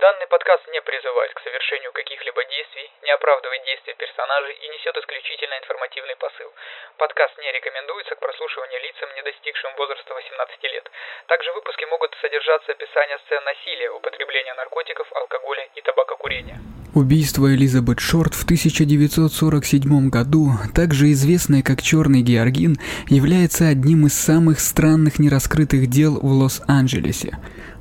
Данный подкаст не призывает к совершению каких-либо действий, не оправдывает действия персонажей и несет исключительно информативный посыл. Подкаст не рекомендуется к прослушиванию лицам, не достигшим возраста 18 лет. Также в выпуске могут содержаться описания сцен насилия, употребления наркотиков, алкоголя и табакокурения. Убийство Элизабет Шорт в 1947 году, также известное как «Черный Георгин», является одним из самых странных нераскрытых дел в Лос-Анджелесе.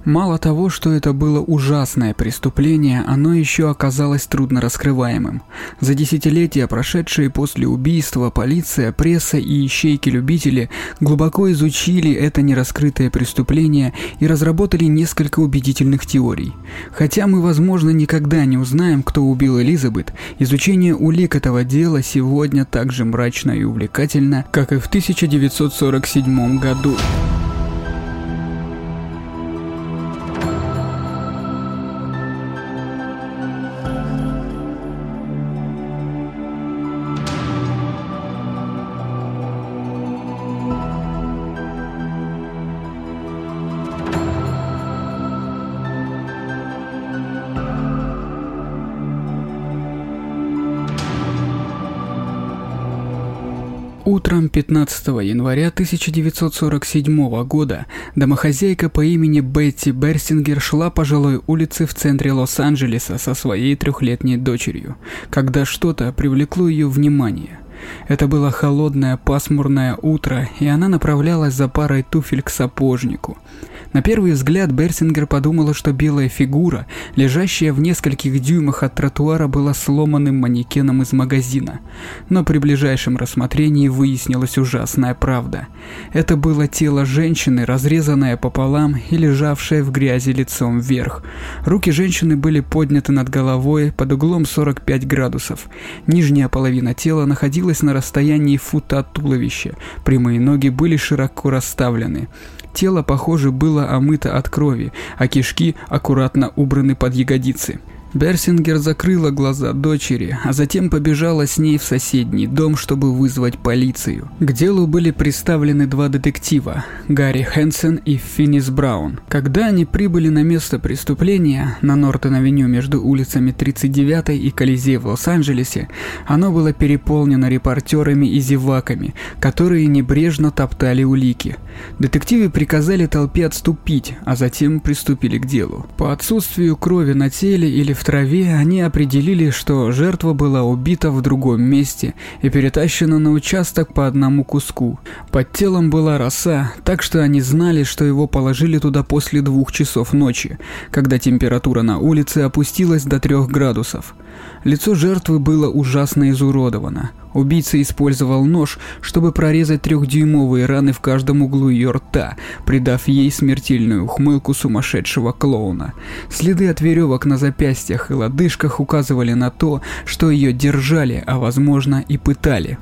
Мало того, что это было ужасное преступление, оно еще оказалось трудно раскрываемым. За десятилетия, прошедшие после убийства, полиция, пресса и ищейки-любители глубоко изучили это нераскрытое преступление и разработали несколько убедительных теорий. Хотя мы, возможно, никогда не узнаем, кто убил Элизабет, изучение улик этого дела сегодня так же мрачно и увлекательно, как и в 1947 году. Утром 15 января 1947 года домохозяйка по имени Бетти Берсингер шла по жилой улице в центре Лос-Анджелеса со своей трехлетней дочерью, когда что-то привлекло ее внимание. Это было холодное пасмурное утро, и она направлялась за парой туфель к сапожнику. На первый взгляд Берсингер подумала, что белая фигура, лежащая в нескольких дюймах от тротуара, была сломанным манекеном из магазина. Но при ближайшем рассмотрении выяснилась ужасная правда. Это было тело женщины, разрезанное пополам и лежавшее в грязи лицом вверх. Руки женщины были подняты над головой под углом 45 градусов. Нижняя половина тела находилась на расстоянии фута от туловища. Прямые ноги были широко расставлены. Тело, похоже, было омыто от крови, а кишки аккуратно убраны под ягодицы. Берсингер закрыла глаза дочери, а затем побежала с ней в соседний дом, чтобы вызвать полицию. К делу были представлены два детектива – Гарри Хэнсон и Финнис Браун. Когда они прибыли на место преступления, на Нортон-авеню между улицами 39 и Колизей в Лос-Анджелесе, оно было переполнено репортерами и зеваками, которые небрежно топтали улики. Детективы приказали толпе отступить, а затем приступили к делу. По отсутствию крови на теле или в траве они определили, что жертва была убита в другом месте и перетащена на участок по одному куску. Под телом была роса, так что они знали, что его положили туда после двух часов ночи, когда температура на улице опустилась до трех градусов. Лицо жертвы было ужасно изуродовано. Убийца использовал нож, чтобы прорезать трехдюймовые раны в каждом углу ее рта, придав ей смертельную ухмылку сумасшедшего клоуна. Следы от веревок на запястьях и лодыжках указывали на то, что ее держали, а возможно и пытали.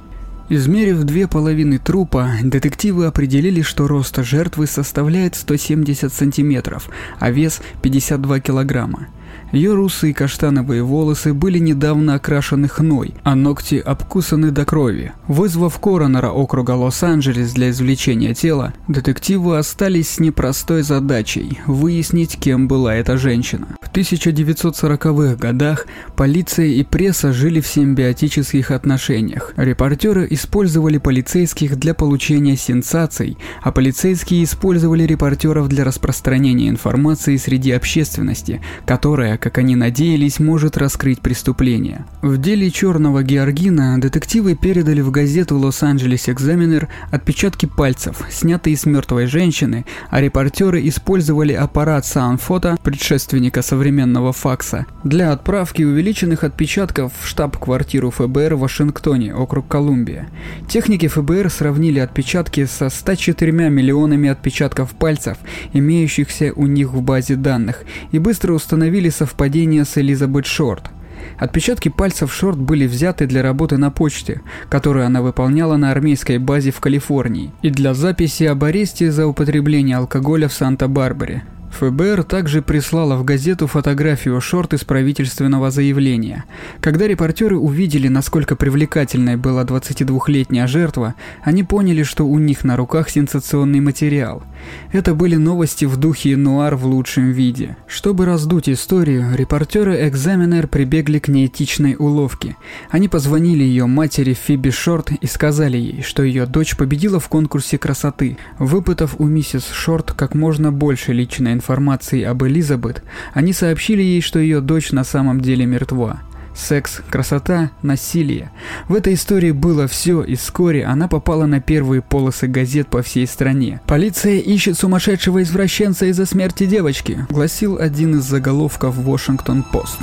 Измерив две половины трупа, детективы определили, что рост жертвы составляет 170 сантиметров, а вес 52 килограмма. Ее русые каштановые волосы были недавно окрашены хной, а ногти обкусаны до крови. Вызвав коронера округа Лос-Анджелес для извлечения тела, детективы остались с непростой задачей – выяснить, кем была эта женщина. В 1940-х годах полиция и пресса жили в симбиотических отношениях. Репортеры использовали полицейских для получения сенсаций, а полицейские использовали репортеров для распространения информации среди общественности, которая, как они надеялись, может раскрыть преступление. В деле черного Георгина детективы передали в газету «Лос-Анджелес Экзаменер» отпечатки пальцев, снятые с мертвой женщины, а репортеры использовали аппарат Саунфото, предшественника современного факса, для отправки увеличенных отпечатков в штаб-квартиру ФБР в Вашингтоне, округ Колумбия. Техники ФБР сравнили отпечатки со 104 миллионами отпечатков пальцев, имеющихся у них в базе данных, и быстро установили совпадение совпадение с Элизабет Шорт. Отпечатки пальцев Шорт были взяты для работы на почте, которую она выполняла на армейской базе в Калифорнии, и для записи об аресте за употребление алкоголя в Санта-Барбаре. ФБР также прислала в газету фотографию Шорт из правительственного заявления. Когда репортеры увидели, насколько привлекательной была 22-летняя жертва, они поняли, что у них на руках сенсационный материал. Это были новости в духе нуар в лучшем виде. Чтобы раздуть историю, репортеры Экзаменер прибегли к неэтичной уловке. Они позвонили ее матери Фиби Шорт и сказали ей, что ее дочь победила в конкурсе красоты. Выпытав у миссис Шорт как можно больше личной информации об Элизабет, они сообщили ей, что ее дочь на самом деле мертва. Секс, красота, насилие. В этой истории было все, и вскоре она попала на первые полосы газет по всей стране. «Полиция ищет сумасшедшего извращенца из-за смерти девочки», гласил один из заголовков «Вашингтон-Пост».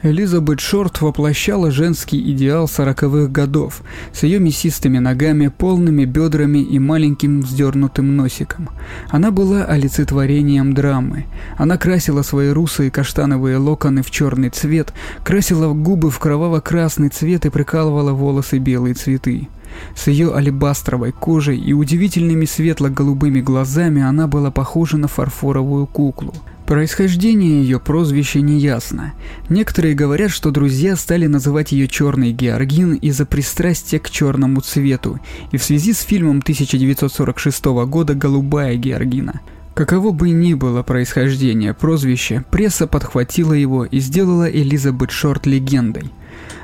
Элизабет Шорт воплощала женский идеал сороковых годов, с ее мясистыми ногами, полными бедрами и маленьким вздернутым носиком. Она была олицетворением драмы. Она красила свои русые каштановые локоны в черный цвет, красила губы в кроваво-красный цвет и прикалывала волосы белые цветы. С ее алебастровой кожей и удивительными светло-голубыми глазами она была похожа на фарфоровую куклу. Происхождение ее прозвища неясно. Некоторые говорят, что друзья стали называть ее «Черный Георгин» из-за пристрастия к черному цвету и в связи с фильмом 1946 года «Голубая Георгина». Каково бы ни было происхождение прозвища, пресса подхватила его и сделала Элизабет Шорт легендой.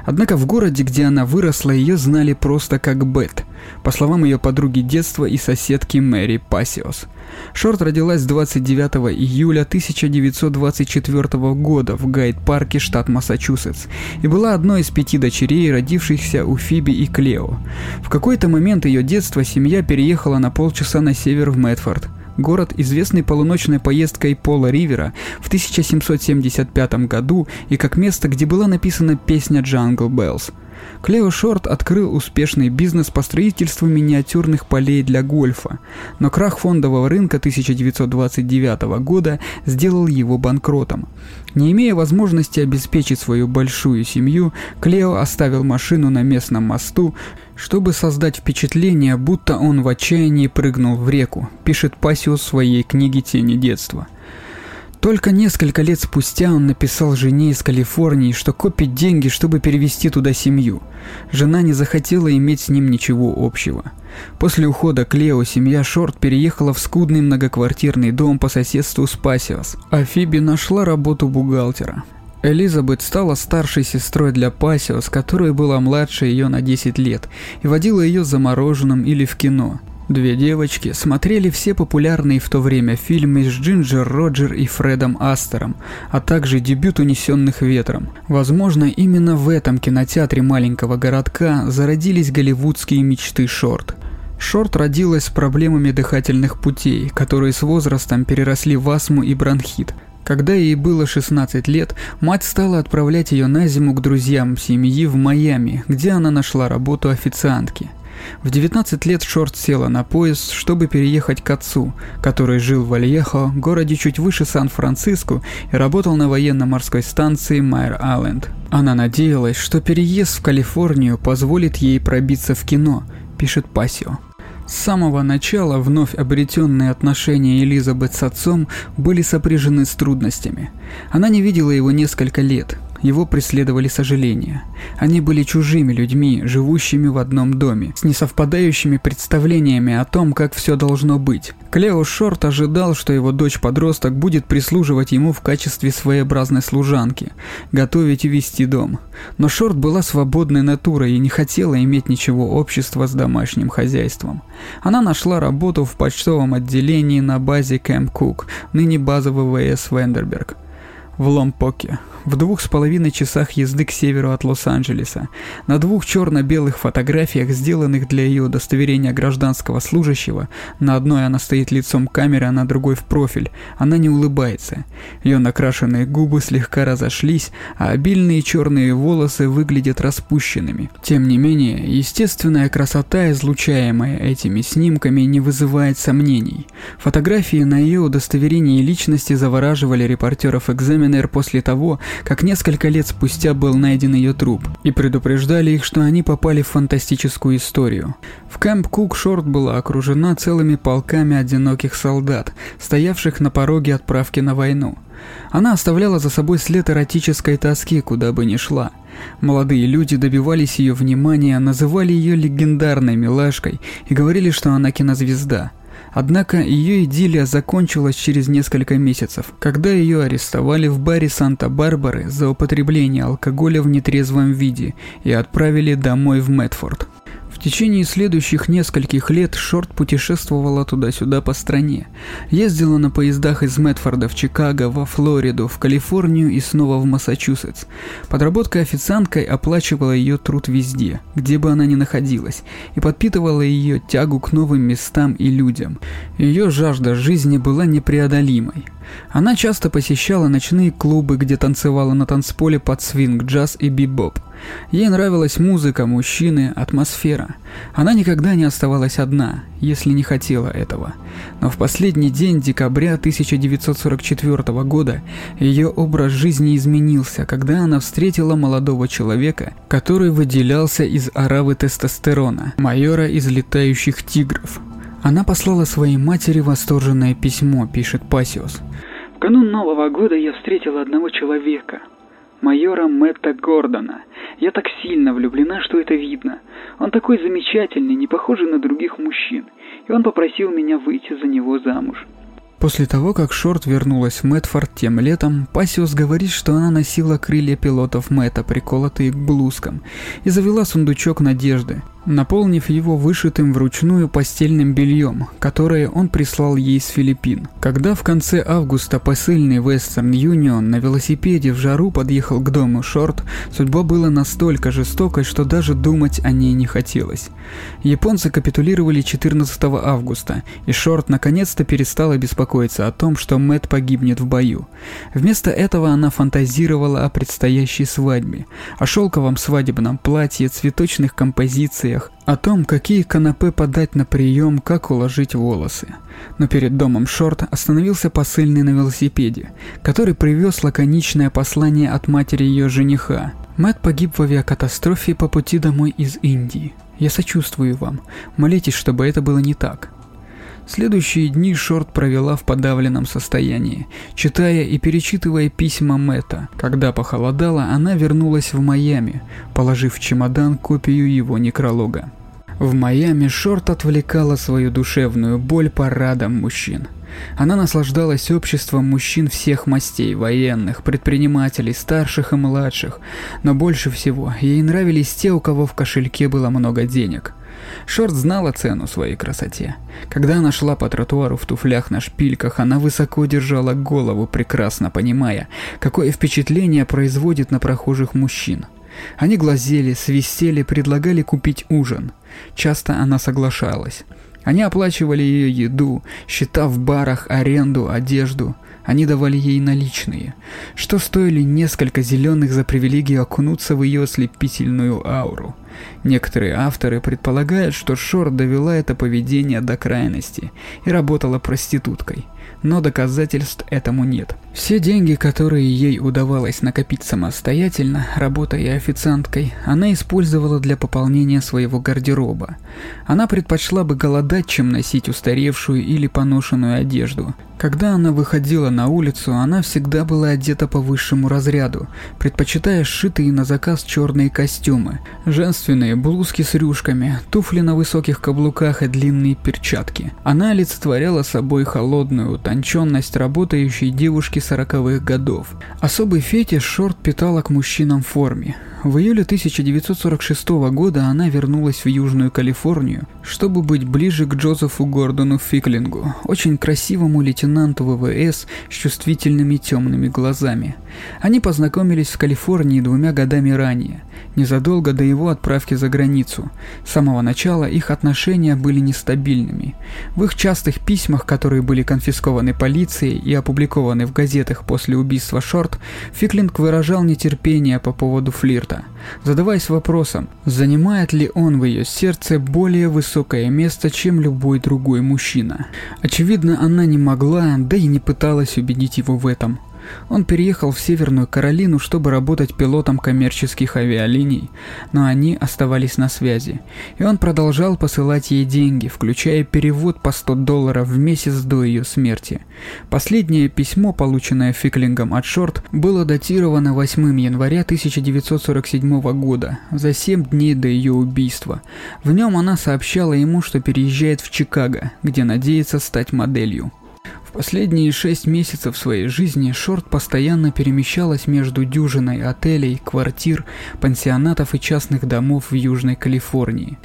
Однако в городе, где она выросла, ее знали просто как Бет, по словам ее подруги детства и соседки Мэри Пасиос. Шорт родилась 29 июля 1924 года в Гайд-парке, штат Массачусетс, и была одной из пяти дочерей, родившихся у Фиби и Клео. В какой-то момент ее детства семья переехала на полчаса на север в Медфорд – город, известный полуночной поездкой Пола Ривера в 1775 году и как место, где была написана песня «Jingle Bells». Клео Шорт открыл успешный бизнес по строительству миниатюрных полей для гольфа, но крах фондового рынка 1929 года сделал его банкротом. Не имея возможности обеспечить свою большую семью, Клео оставил машину на местном мосту, чтобы создать впечатление, будто он в отчаянии прыгнул в реку, пишет Пасиус в своей книге «Тени детства». Только несколько лет спустя он написал жене из Калифорнии, что копит деньги, чтобы перевести туда семью. Жена не захотела иметь с ним ничего общего. После ухода Клео семья Шорт переехала в скудный многоквартирный дом по соседству с Пасиос, а Фиби нашла работу бухгалтера. Элизабет стала старшей сестрой для Пасиос, которая была младше ее на 10 лет, и водила ее за мороженым или в кино – Две девочки смотрели все популярные в то время фильмы с Джинджер Роджер и Фредом Астером, а также дебют «Унесенных ветром». Возможно, именно в этом кинотеатре маленького городка зародились голливудские мечты Шорт. Шорт родилась с проблемами дыхательных путей, которые с возрастом переросли в астму и бронхит. Когда ей было 16 лет, мать стала отправлять ее на зиму к друзьям семьи в Майами, где она нашла работу официантки – в 19 лет Шорт села на поезд, чтобы переехать к отцу, который жил в Альехо, городе чуть выше Сан-Франциско, и работал на военно-морской станции Майер-Айленд. Она надеялась, что переезд в Калифорнию позволит ей пробиться в кино, пишет Пасио. С самого начала вновь обретенные отношения Элизабет с отцом были сопряжены с трудностями. Она не видела его несколько лет, его преследовали сожаления. Они были чужими людьми, живущими в одном доме, с несовпадающими представлениями о том, как все должно быть. Клео Шорт ожидал, что его дочь-подросток будет прислуживать ему в качестве своеобразной служанки, готовить и вести дом. Но Шорт была свободной натурой и не хотела иметь ничего общества с домашним хозяйством. Она нашла работу в почтовом отделении на базе Кэмп Кук, ныне база ВВС Вендерберг в Ломпоке, в двух с половиной часах езды к северу от Лос-Анджелеса. На двух черно-белых фотографиях, сделанных для ее удостоверения гражданского служащего, на одной она стоит лицом к камере, а на другой в профиль. Она не улыбается. Ее накрашенные губы слегка разошлись, а обильные черные волосы выглядят распущенными. Тем не менее, естественная красота, излучаемая этими снимками, не вызывает сомнений. Фотографии на ее удостоверении личности завораживали репортеров экзамена экзаменер после того, как несколько лет спустя был найден ее труп, и предупреждали их, что они попали в фантастическую историю. В Кэмп Кук Шорт была окружена целыми полками одиноких солдат, стоявших на пороге отправки на войну. Она оставляла за собой след эротической тоски, куда бы ни шла. Молодые люди добивались ее внимания, называли ее легендарной милашкой и говорили, что она кинозвезда. Однако ее идиллия закончилась через несколько месяцев, когда ее арестовали в баре Санта-Барбары за употребление алкоголя в нетрезвом виде и отправили домой в Мэтфорд. В течение следующих нескольких лет Шорт путешествовала туда-сюда по стране. Ездила на поездах из Мэтфорда в Чикаго, во Флориду, в Калифорнию и снова в Массачусетс. Подработка официанткой оплачивала ее труд везде, где бы она ни находилась, и подпитывала ее тягу к новым местам и людям. Ее жажда жизни была непреодолимой. Она часто посещала ночные клубы, где танцевала на танцполе под свинг, джаз и бибоп. Ей нравилась музыка, мужчины, атмосфера. Она никогда не оставалась одна, если не хотела этого. Но в последний день декабря 1944 года ее образ жизни изменился, когда она встретила молодого человека, который выделялся из аравы тестостерона, майора из летающих тигров. Она послала своей матери восторженное письмо, пишет Пасиос. В канун Нового года я встретила одного человека, майора Мэтта Гордона. Я так сильно влюблена, что это видно. Он такой замечательный, не похожий на других мужчин. И он попросил меня выйти за него замуж. После того, как Шорт вернулась в Мэтфорд тем летом, Пасиус говорит, что она носила крылья пилотов Мэтта, приколотые к блузкам, и завела сундучок надежды, наполнив его вышитым вручную постельным бельем, которое он прислал ей с Филиппин. Когда в конце августа посыльный Western Union на велосипеде в жару подъехал к дому Шорт, судьба была настолько жестокой, что даже думать о ней не хотелось. Японцы капитулировали 14 августа, и Шорт наконец-то перестала беспокоиться о том, что Мэтт погибнет в бою. Вместо этого она фантазировала о предстоящей свадьбе, о шелковом свадебном платье, цветочных композициях, историях о том, какие канапе подать на прием, как уложить волосы. Но перед домом Шорт остановился посыльный на велосипеде, который привез лаконичное послание от матери ее жениха. Мэтт погиб в авиакатастрофе по пути домой из Индии. Я сочувствую вам. Молитесь, чтобы это было не так. Следующие дни Шорт провела в подавленном состоянии, читая и перечитывая письма Мэтта. Когда похолодало, она вернулась в Майами, положив в чемодан копию его некролога. В Майами Шорт отвлекала свою душевную боль парадом мужчин. Она наслаждалась обществом мужчин всех мастей, военных, предпринимателей, старших и младших, но больше всего ей нравились те, у кого в кошельке было много денег – Шорт знала цену своей красоте. Когда она шла по тротуару в туфлях на шпильках, она высоко держала голову, прекрасно понимая, какое впечатление производит на прохожих мужчин. Они глазели, свистели, предлагали купить ужин. Часто она соглашалась. Они оплачивали ее еду, счета в барах, аренду, одежду. Они давали ей наличные, что стоили несколько зеленых за привилегию окунуться в ее ослепительную ауру. Некоторые авторы предполагают, что Шор довела это поведение до крайности и работала проституткой, но доказательств этому нет. Все деньги, которые ей удавалось накопить самостоятельно, работая официанткой, она использовала для пополнения своего гардероба. Она предпочла бы голодать, чем носить устаревшую или поношенную одежду. Когда она выходила на улицу, она всегда была одета по высшему разряду, предпочитая сшитые на заказ черные костюмы, женственные блузки с рюшками, туфли на высоких каблуках и длинные перчатки. Она олицетворяла собой холодную утонченность работающей девушки 40-х годов. Особый фетиш Шорт питала к мужчинам в форме. В июле 1946 года она вернулась в Южную Калифорнию, чтобы быть ближе к Джозефу Гордону Фиклингу, очень красивому лейтенанту ВВС с чувствительными темными глазами. Они познакомились в Калифорнии двумя годами ранее, незадолго до его отправки за границу. С самого начала их отношения были нестабильными. В их частых письмах, которые были конфискованы полицией и опубликованы в газетах после убийства Шорт, Фиклинг выражал нетерпение по поводу флирта задаваясь вопросом, занимает ли он в ее сердце более высокое место, чем любой другой мужчина. Очевидно, она не могла, да и не пыталась убедить его в этом. Он переехал в Северную Каролину, чтобы работать пилотом коммерческих авиалиний, но они оставались на связи, и он продолжал посылать ей деньги, включая перевод по 100 долларов в месяц до ее смерти. Последнее письмо, полученное Фиклингом от Шорт, было датировано 8 января 1947 года, за 7 дней до ее убийства. В нем она сообщала ему, что переезжает в Чикаго, где надеется стать моделью. Последние шесть месяцев своей жизни Шорт постоянно перемещалась между дюжиной отелей, квартир, пансионатов и частных домов в Южной Калифорнии.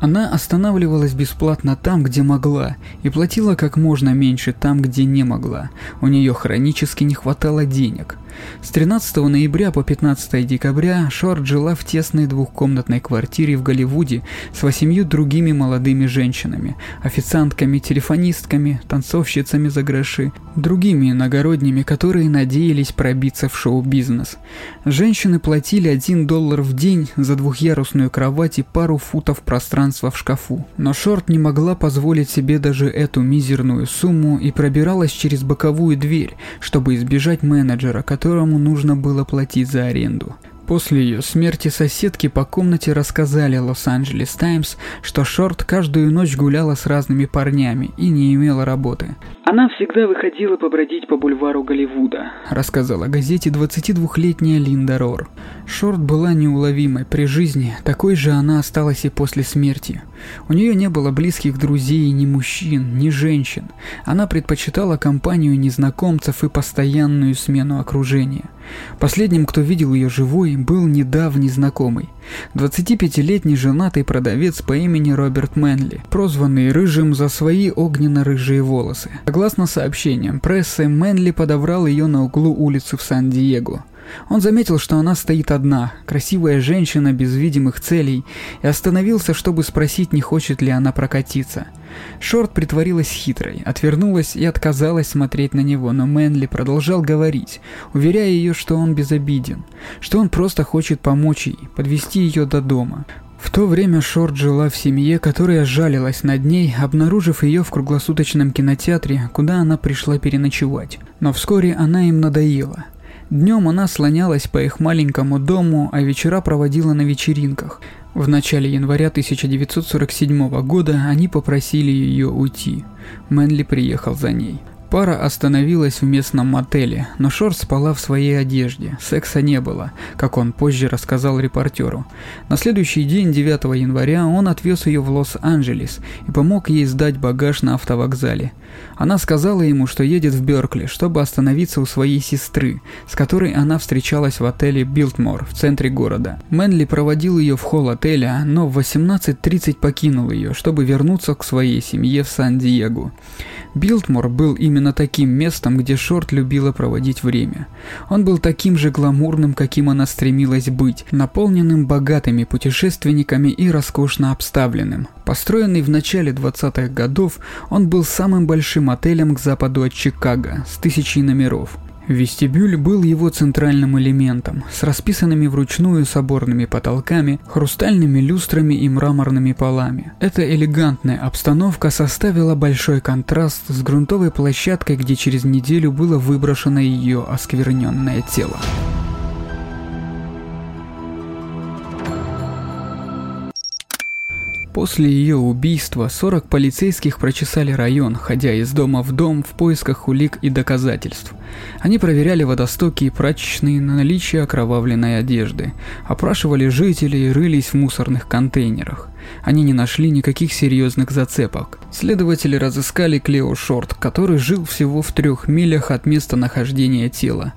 Она останавливалась бесплатно там, где могла, и платила как можно меньше там, где не могла. У нее хронически не хватало денег. С 13 ноября по 15 декабря Шорт жила в тесной двухкомнатной квартире в Голливуде с восемью другими молодыми женщинами, официантками, телефонистками, танцовщицами за гроши, другими иногородними, которые надеялись пробиться в шоу-бизнес. Женщины платили 1 доллар в день за двухъярусную кровать и пару футов пространства в шкафу. Но Шорт не могла позволить себе даже эту мизерную сумму и пробиралась через боковую дверь, чтобы избежать менеджера, которому нужно было платить за аренду. После ее смерти соседки по комнате рассказали Лос-Анджелес Таймс, что Шорт каждую ночь гуляла с разными парнями и не имела работы. Она всегда выходила побродить по бульвару Голливуда, рассказала газете 22-летняя Линда Рор. Шорт была неуловимой при жизни, такой же она осталась и после смерти. У нее не было близких друзей ни мужчин, ни женщин. Она предпочитала компанию незнакомцев и постоянную смену окружения. Последним, кто видел ее живой, был недавний знакомый. 25-летний женатый продавец по имени Роберт Мэнли, прозванный Рыжим за свои огненно-рыжие волосы. Согласно сообщениям прессы, Мэнли подобрал ее на углу улицы в Сан-Диего. Он заметил, что она стоит одна, красивая женщина без видимых целей, и остановился, чтобы спросить, не хочет ли она прокатиться. Шорт притворилась хитрой, отвернулась и отказалась смотреть на него, но Мэнли продолжал говорить, уверяя ее, что он безобиден, что он просто хочет помочь ей, подвести ее до дома. В то время Шорт жила в семье, которая жалилась над ней, обнаружив ее в круглосуточном кинотеатре, куда она пришла переночевать. Но вскоре она им надоела. Днем она слонялась по их маленькому дому, а вечера проводила на вечеринках. В начале января 1947 года они попросили ее уйти. Мэнли приехал за ней. Пара остановилась в местном мотеле, но Шор спала в своей одежде, секса не было, как он позже рассказал репортеру. На следующий день, 9 января, он отвез ее в Лос-Анджелес и помог ей сдать багаж на автовокзале. Она сказала ему, что едет в Беркли, чтобы остановиться у своей сестры, с которой она встречалась в отеле Билтмор в центре города. Мэнли проводил ее в холл отеля, но в 18.30 покинул ее, чтобы вернуться к своей семье в Сан-Диего. Билтмор был именно таким местом, где Шорт любила проводить время. Он был таким же гламурным, каким она стремилась быть, наполненным богатыми путешественниками и роскошно обставленным. Построенный в начале 20-х годов, он был самым большим отелем к западу от Чикаго, с тысячей номеров. Вестибюль был его центральным элементом, с расписанными вручную соборными потолками, хрустальными люстрами и мраморными полами. Эта элегантная обстановка составила большой контраст с грунтовой площадкой, где через неделю было выброшено ее оскверненное тело. После ее убийства 40 полицейских прочесали район, ходя из дома в дом в поисках улик и доказательств. Они проверяли водостоки и прачечные на наличие окровавленной одежды, опрашивали жителей и рылись в мусорных контейнерах. Они не нашли никаких серьезных зацепок. Следователи разыскали Клео Шорт, который жил всего в трех милях от места нахождения тела.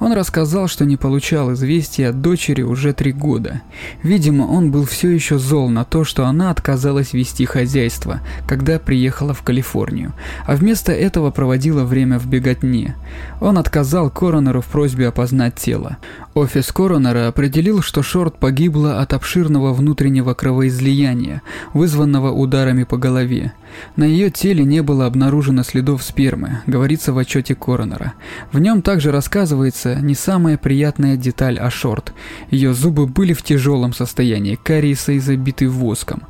Он рассказал, что не получал известий от дочери уже три года. Видимо, он был все еще зол на то, что она отказалась вести хозяйство, когда приехала в Калифорнию, а вместо этого проводила время в беготне. Он отказал коронеру в просьбе опознать тело. Офис коронера определил, что Шорт погибла от обширного внутреннего кровоизлияния, вызванного ударами по голове. На ее теле не было обнаружено следов спермы, говорится в отчете коронера. В нем также рассказывается не самая приятная деталь о Шорт. Ее зубы были в тяжелом состоянии, кариеса и забиты воском.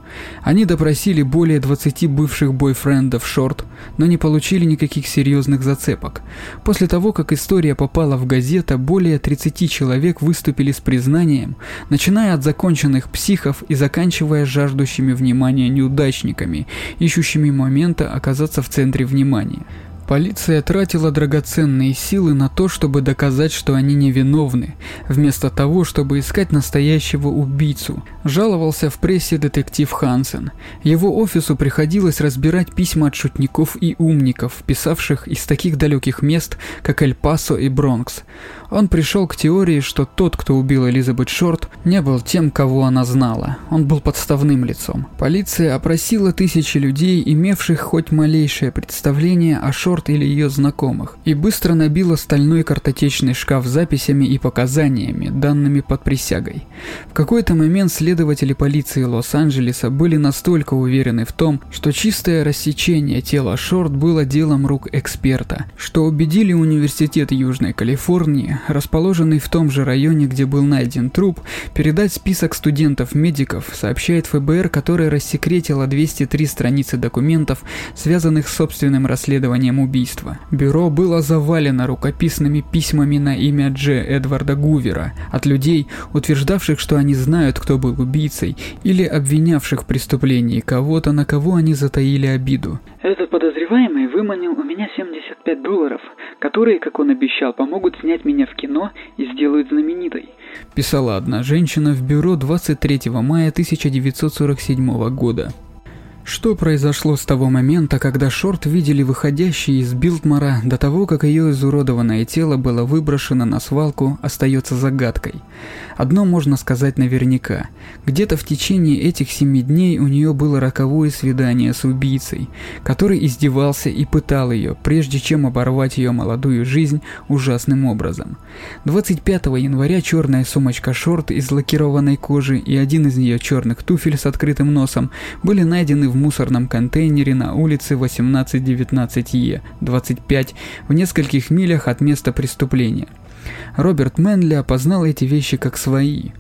Они допросили более 20 бывших бойфрендов Шорт, но не получили никаких серьезных зацепок. После того, как история попала в газету, более 30 человек выступили с признанием, начиная от законченных психов и заканчивая жаждущими внимания неудачниками, ищущими момента оказаться в центре внимания. Полиция тратила драгоценные силы на то, чтобы доказать, что они невиновны, вместо того, чтобы искать настоящего убийцу. Жаловался в прессе детектив Хансен. Его офису приходилось разбирать письма от шутников и умников, писавших из таких далеких мест, как Эль-Пасо и Бронкс. Он пришел к теории, что тот, кто убил Элизабет Шорт, не был тем, кого она знала. Он был подставным лицом. Полиция опросила тысячи людей, имевших хоть малейшее представление о Шорт или ее знакомых, и быстро набила стальной картотечный шкаф записями и показаниями, данными под присягой. В какой-то момент следователи полиции Лос-Анджелеса были настолько уверены в том, что чистое рассечение тела Шорт было делом рук эксперта, что убедили Университет Южной Калифорнии расположенный в том же районе, где был найден труп, передать список студентов-медиков, сообщает ФБР, которое рассекретило 203 страницы документов, связанных с собственным расследованием убийства. Бюро было завалено рукописными письмами на имя Дж. Эдварда Гувера от людей, утверждавших, что они знают, кто был убийцей, или обвинявших в преступлении кого-то, на кого они затаили обиду. Этот подозреваемый выманил у меня 75 долларов, которые, как он обещал, помогут снять меня в кино и сделают знаменитой. Писала одна женщина в бюро 23 мая 1947 года. Что произошло с того момента, когда Шорт видели выходящей из Билтмара до того, как ее изуродованное тело было выброшено на свалку, остается загадкой. Одно можно сказать наверняка. Где-то в течение этих семи дней у нее было роковое свидание с убийцей, который издевался и пытал ее, прежде чем оборвать ее молодую жизнь ужасным образом. 25 января черная сумочка Шорт из лакированной кожи и один из ее черных туфель с открытым носом были найдены в мусорном контейнере на улице 1819Е, 25, в нескольких милях от места преступления. Роберт Мэнли опознал эти вещи как свои.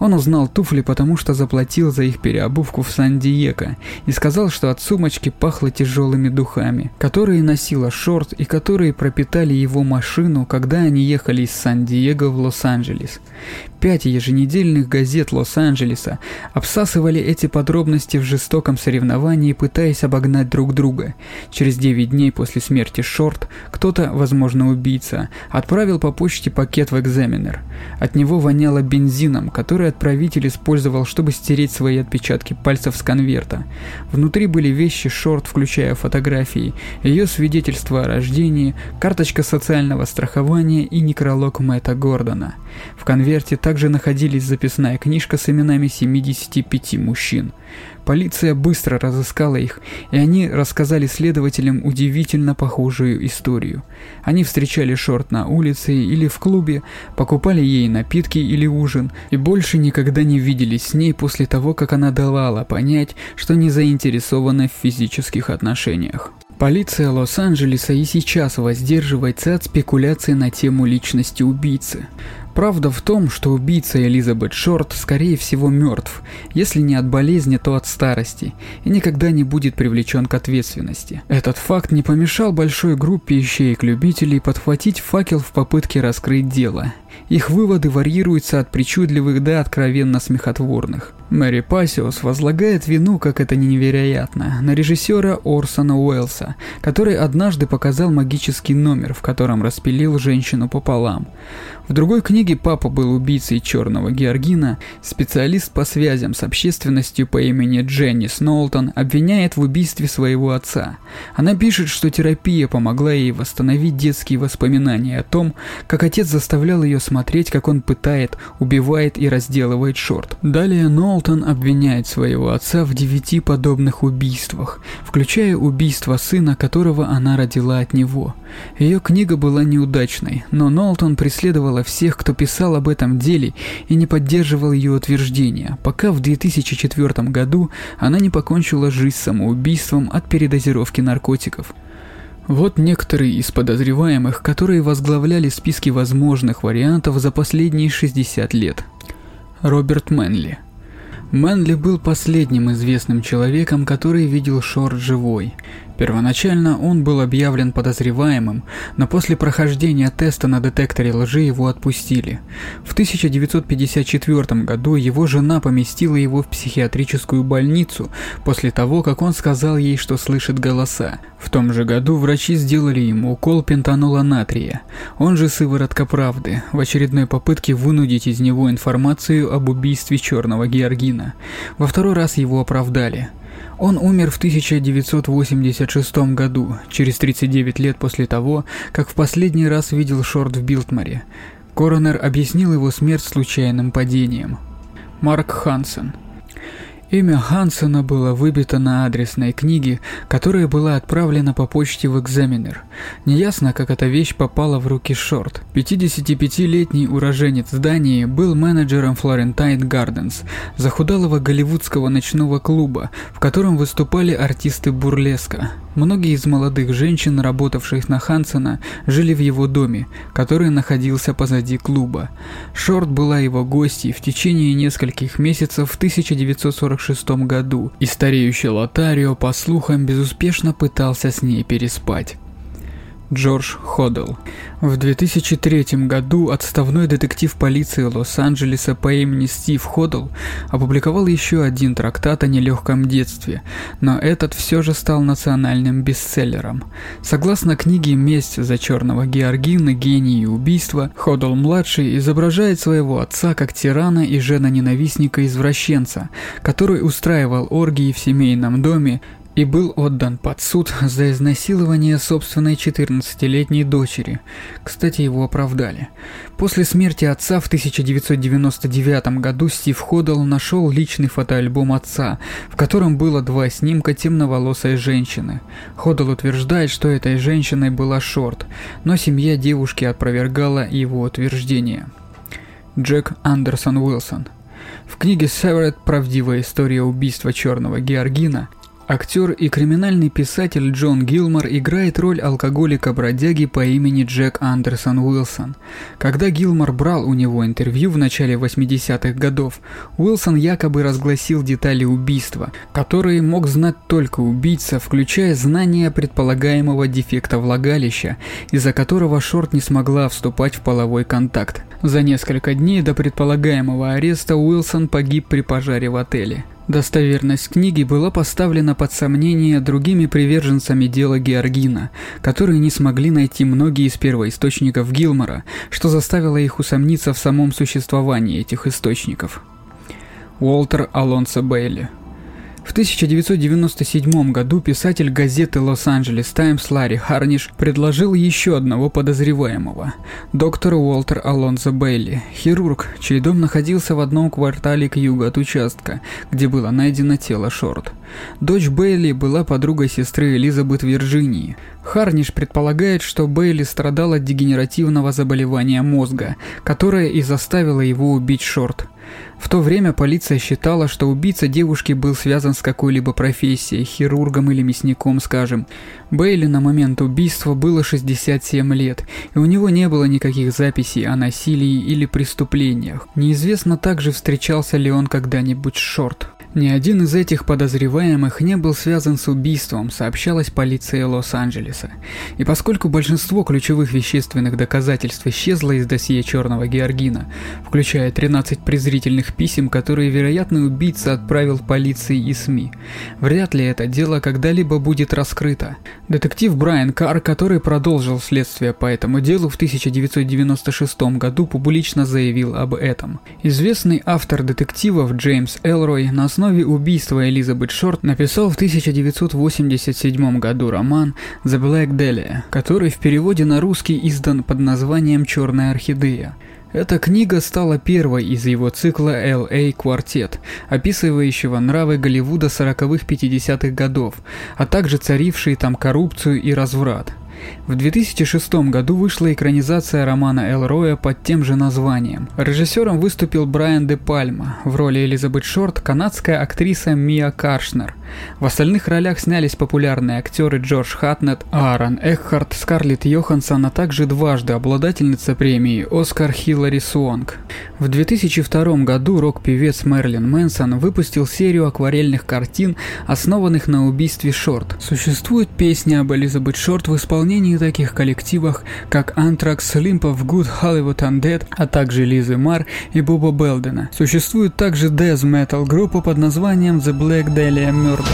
Он узнал туфли, потому что заплатил за их переобувку в Сан-Диего и сказал, что от сумочки пахло тяжелыми духами, которые носила Шорт и которые пропитали его машину, когда они ехали из Сан-Диего в Лос-Анджелес. Пять еженедельных газет Лос-Анджелеса обсасывали эти подробности в жестоком соревновании, пытаясь обогнать друг друга. Через 9 дней после смерти Шорт кто-то, возможно убийца, отправил по почте пакет в экзаменер. От него воняло бензином, который отправитель использовал, чтобы стереть свои отпечатки пальцев с конверта. Внутри были вещи Шорт, включая фотографии, ее свидетельство о рождении, карточка социального страхования и некролог Мэтта Гордона. В конверте также находились записная книжка с именами 75 мужчин. Полиция быстро разыскала их, и они рассказали следователям удивительно похожую историю. Они встречали Шорт на улице или в клубе, покупали ей напитки или ужин, и больше никогда не виделись с ней после того, как она давала понять, что не заинтересована в физических отношениях. Полиция Лос-Анджелеса и сейчас воздерживается от спекуляций на тему личности убийцы. Правда в том, что убийца Элизабет Шорт скорее всего мертв, если не от болезни, то от старости, и никогда не будет привлечен к ответственности. Этот факт не помешал большой группе ищеек-любителей подхватить факел в попытке раскрыть дело. Их выводы варьируются от причудливых до откровенно смехотворных. Мэри Пасиос возлагает вину, как это невероятно, на режиссера Орсона Уэллса, который однажды показал магический номер, в котором распилил женщину пополам. В другой книге «Папа был убийцей черного Георгина» специалист по связям с общественностью по имени Дженни Сноултон обвиняет в убийстве своего отца. Она пишет, что терапия помогла ей восстановить детские воспоминания о том, как отец заставлял ее смотреть, как он пытает, убивает и разделывает Шорт. Далее Ноул Нолтон обвиняет своего отца в девяти подобных убийствах, включая убийство сына, которого она родила от него. Ее книга была неудачной, но Нолтон преследовала всех, кто писал об этом деле и не поддерживал ее утверждения, пока в 2004 году она не покончила жизнь самоубийством от передозировки наркотиков. Вот некоторые из подозреваемых, которые возглавляли списки возможных вариантов за последние 60 лет. Роберт Мэнли. Мэнли был последним известным человеком, который видел Шорт живой. Первоначально он был объявлен подозреваемым, но после прохождения теста на детекторе лжи его отпустили. В 1954 году его жена поместила его в психиатрическую больницу после того, как он сказал ей, что слышит голоса. В том же году врачи сделали ему укол пентанола натрия, он же сыворотка правды, в очередной попытке вынудить из него информацию об убийстве черного Георгина. Во второй раз его оправдали. Он умер в 1986 году, через 39 лет после того, как в последний раз видел Шорт в Билтморе. Коронер объяснил его смерть случайным падением. Марк Хансен Имя Хансена было выбито на адресной книге, которая была отправлена по почте в экзаменер. Неясно, как эта вещь попала в руки Шорт. 55-летний уроженец Дании был менеджером Florentine Gardens, захудалого голливудского ночного клуба, в котором выступали артисты бурлеска. Многие из молодых женщин, работавших на Хансена, жили в его доме, который находился позади клуба. Шорт была его гостьей в течение нескольких месяцев в 1946 году, и стареющий Лотарио, по слухам, безуспешно пытался с ней переспать. Джордж Ходл. В 2003 году отставной детектив полиции Лос-Анджелеса по имени Стив Ходл опубликовал еще один трактат о нелегком детстве, но этот все же стал национальным бестселлером. Согласно книге «Месть за черного Георгина. Гений и убийство», Ходл-младший изображает своего отца как тирана и жена-ненавистника-извращенца, который устраивал оргии в семейном доме и был отдан под суд за изнасилование собственной 14-летней дочери. Кстати, его оправдали. После смерти отца в 1999 году Стив Ходл нашел личный фотоальбом отца, в котором было два снимка темноволосой женщины. Ходл утверждает, что этой женщиной была Шорт, но семья девушки опровергала его утверждение. Джек Андерсон Уилсон в книге «Северет. Правдивая история убийства черного Георгина» Актер и криминальный писатель Джон Гилмор играет роль алкоголика-бродяги по имени Джек Андерсон Уилсон. Когда Гилмор брал у него интервью в начале 80-х годов, Уилсон якобы разгласил детали убийства, которые мог знать только убийца, включая знание предполагаемого дефекта влагалища, из-за которого Шорт не смогла вступать в половой контакт. За несколько дней до предполагаемого ареста Уилсон погиб при пожаре в отеле. Достоверность книги была поставлена под сомнение другими приверженцами дела Георгина, которые не смогли найти многие из первоисточников Гилмора, что заставило их усомниться в самом существовании этих источников. Уолтер Алонсо Бейли в 1997 году писатель газеты «Лос-Анджелес Таймс» Ларри Харниш предложил еще одного подозреваемого – доктора Уолтер Алонзо Бейли, хирург, чей дом находился в одном квартале к югу от участка, где было найдено тело Шорт. Дочь Бейли была подругой сестры Элизабет Вирджинии. Харниш предполагает, что Бейли страдал от дегенеративного заболевания мозга, которое и заставило его убить Шорт – в то время полиция считала, что убийца девушки был связан с какой-либо профессией, хирургом или мясником, скажем. Бейли на момент убийства было 67 лет, и у него не было никаких записей о насилии или преступлениях. Неизвестно также, встречался ли он когда-нибудь с Шорт. Ни один из этих подозреваемых не был связан с убийством, сообщалась полиция Лос-Анджелеса. И поскольку большинство ключевых вещественных доказательств исчезло из досье Черного Георгина, включая 13 презрительных писем, которые, вероятно, убийца отправил полиции и СМИ, вряд ли это дело когда-либо будет раскрыто. Детектив Брайан Карр, который продолжил следствие по этому делу в 1996 году, публично заявил об этом. Известный автор детективов Джеймс Элрой на основе убийства Элизабет Шорт написал в 1987 году роман «The Black Dahlia», который в переводе на русский издан под названием «Черная орхидея». Эта книга стала первой из его цикла L.A. Квартет, описывающего нравы Голливуда 40-х-50-х годов, а также царившие там коррупцию и разврат. В 2006 году вышла экранизация романа Элроя под тем же названием. Режиссером выступил Брайан де Пальма, в роли Элизабет Шорт канадская актриса Мия Каршнер. В остальных ролях снялись популярные актеры Джордж Хатнет, Аарон Экхарт, Скарлетт Йоханссон, а также дважды обладательница премии Оскар Хиллари Суонг. В 2002 году рок-певец Мерлин Мэнсон выпустил серию акварельных картин, основанных на убийстве Шорт. Существует песня об Элизабет Шорт в исполнении таких коллективах, как Anthrax, Limp of Good, Hollywood Undead, а также Лизы Мар и Боба Белдена. Существует также death metal группа под названием The Black Dahlia Murder.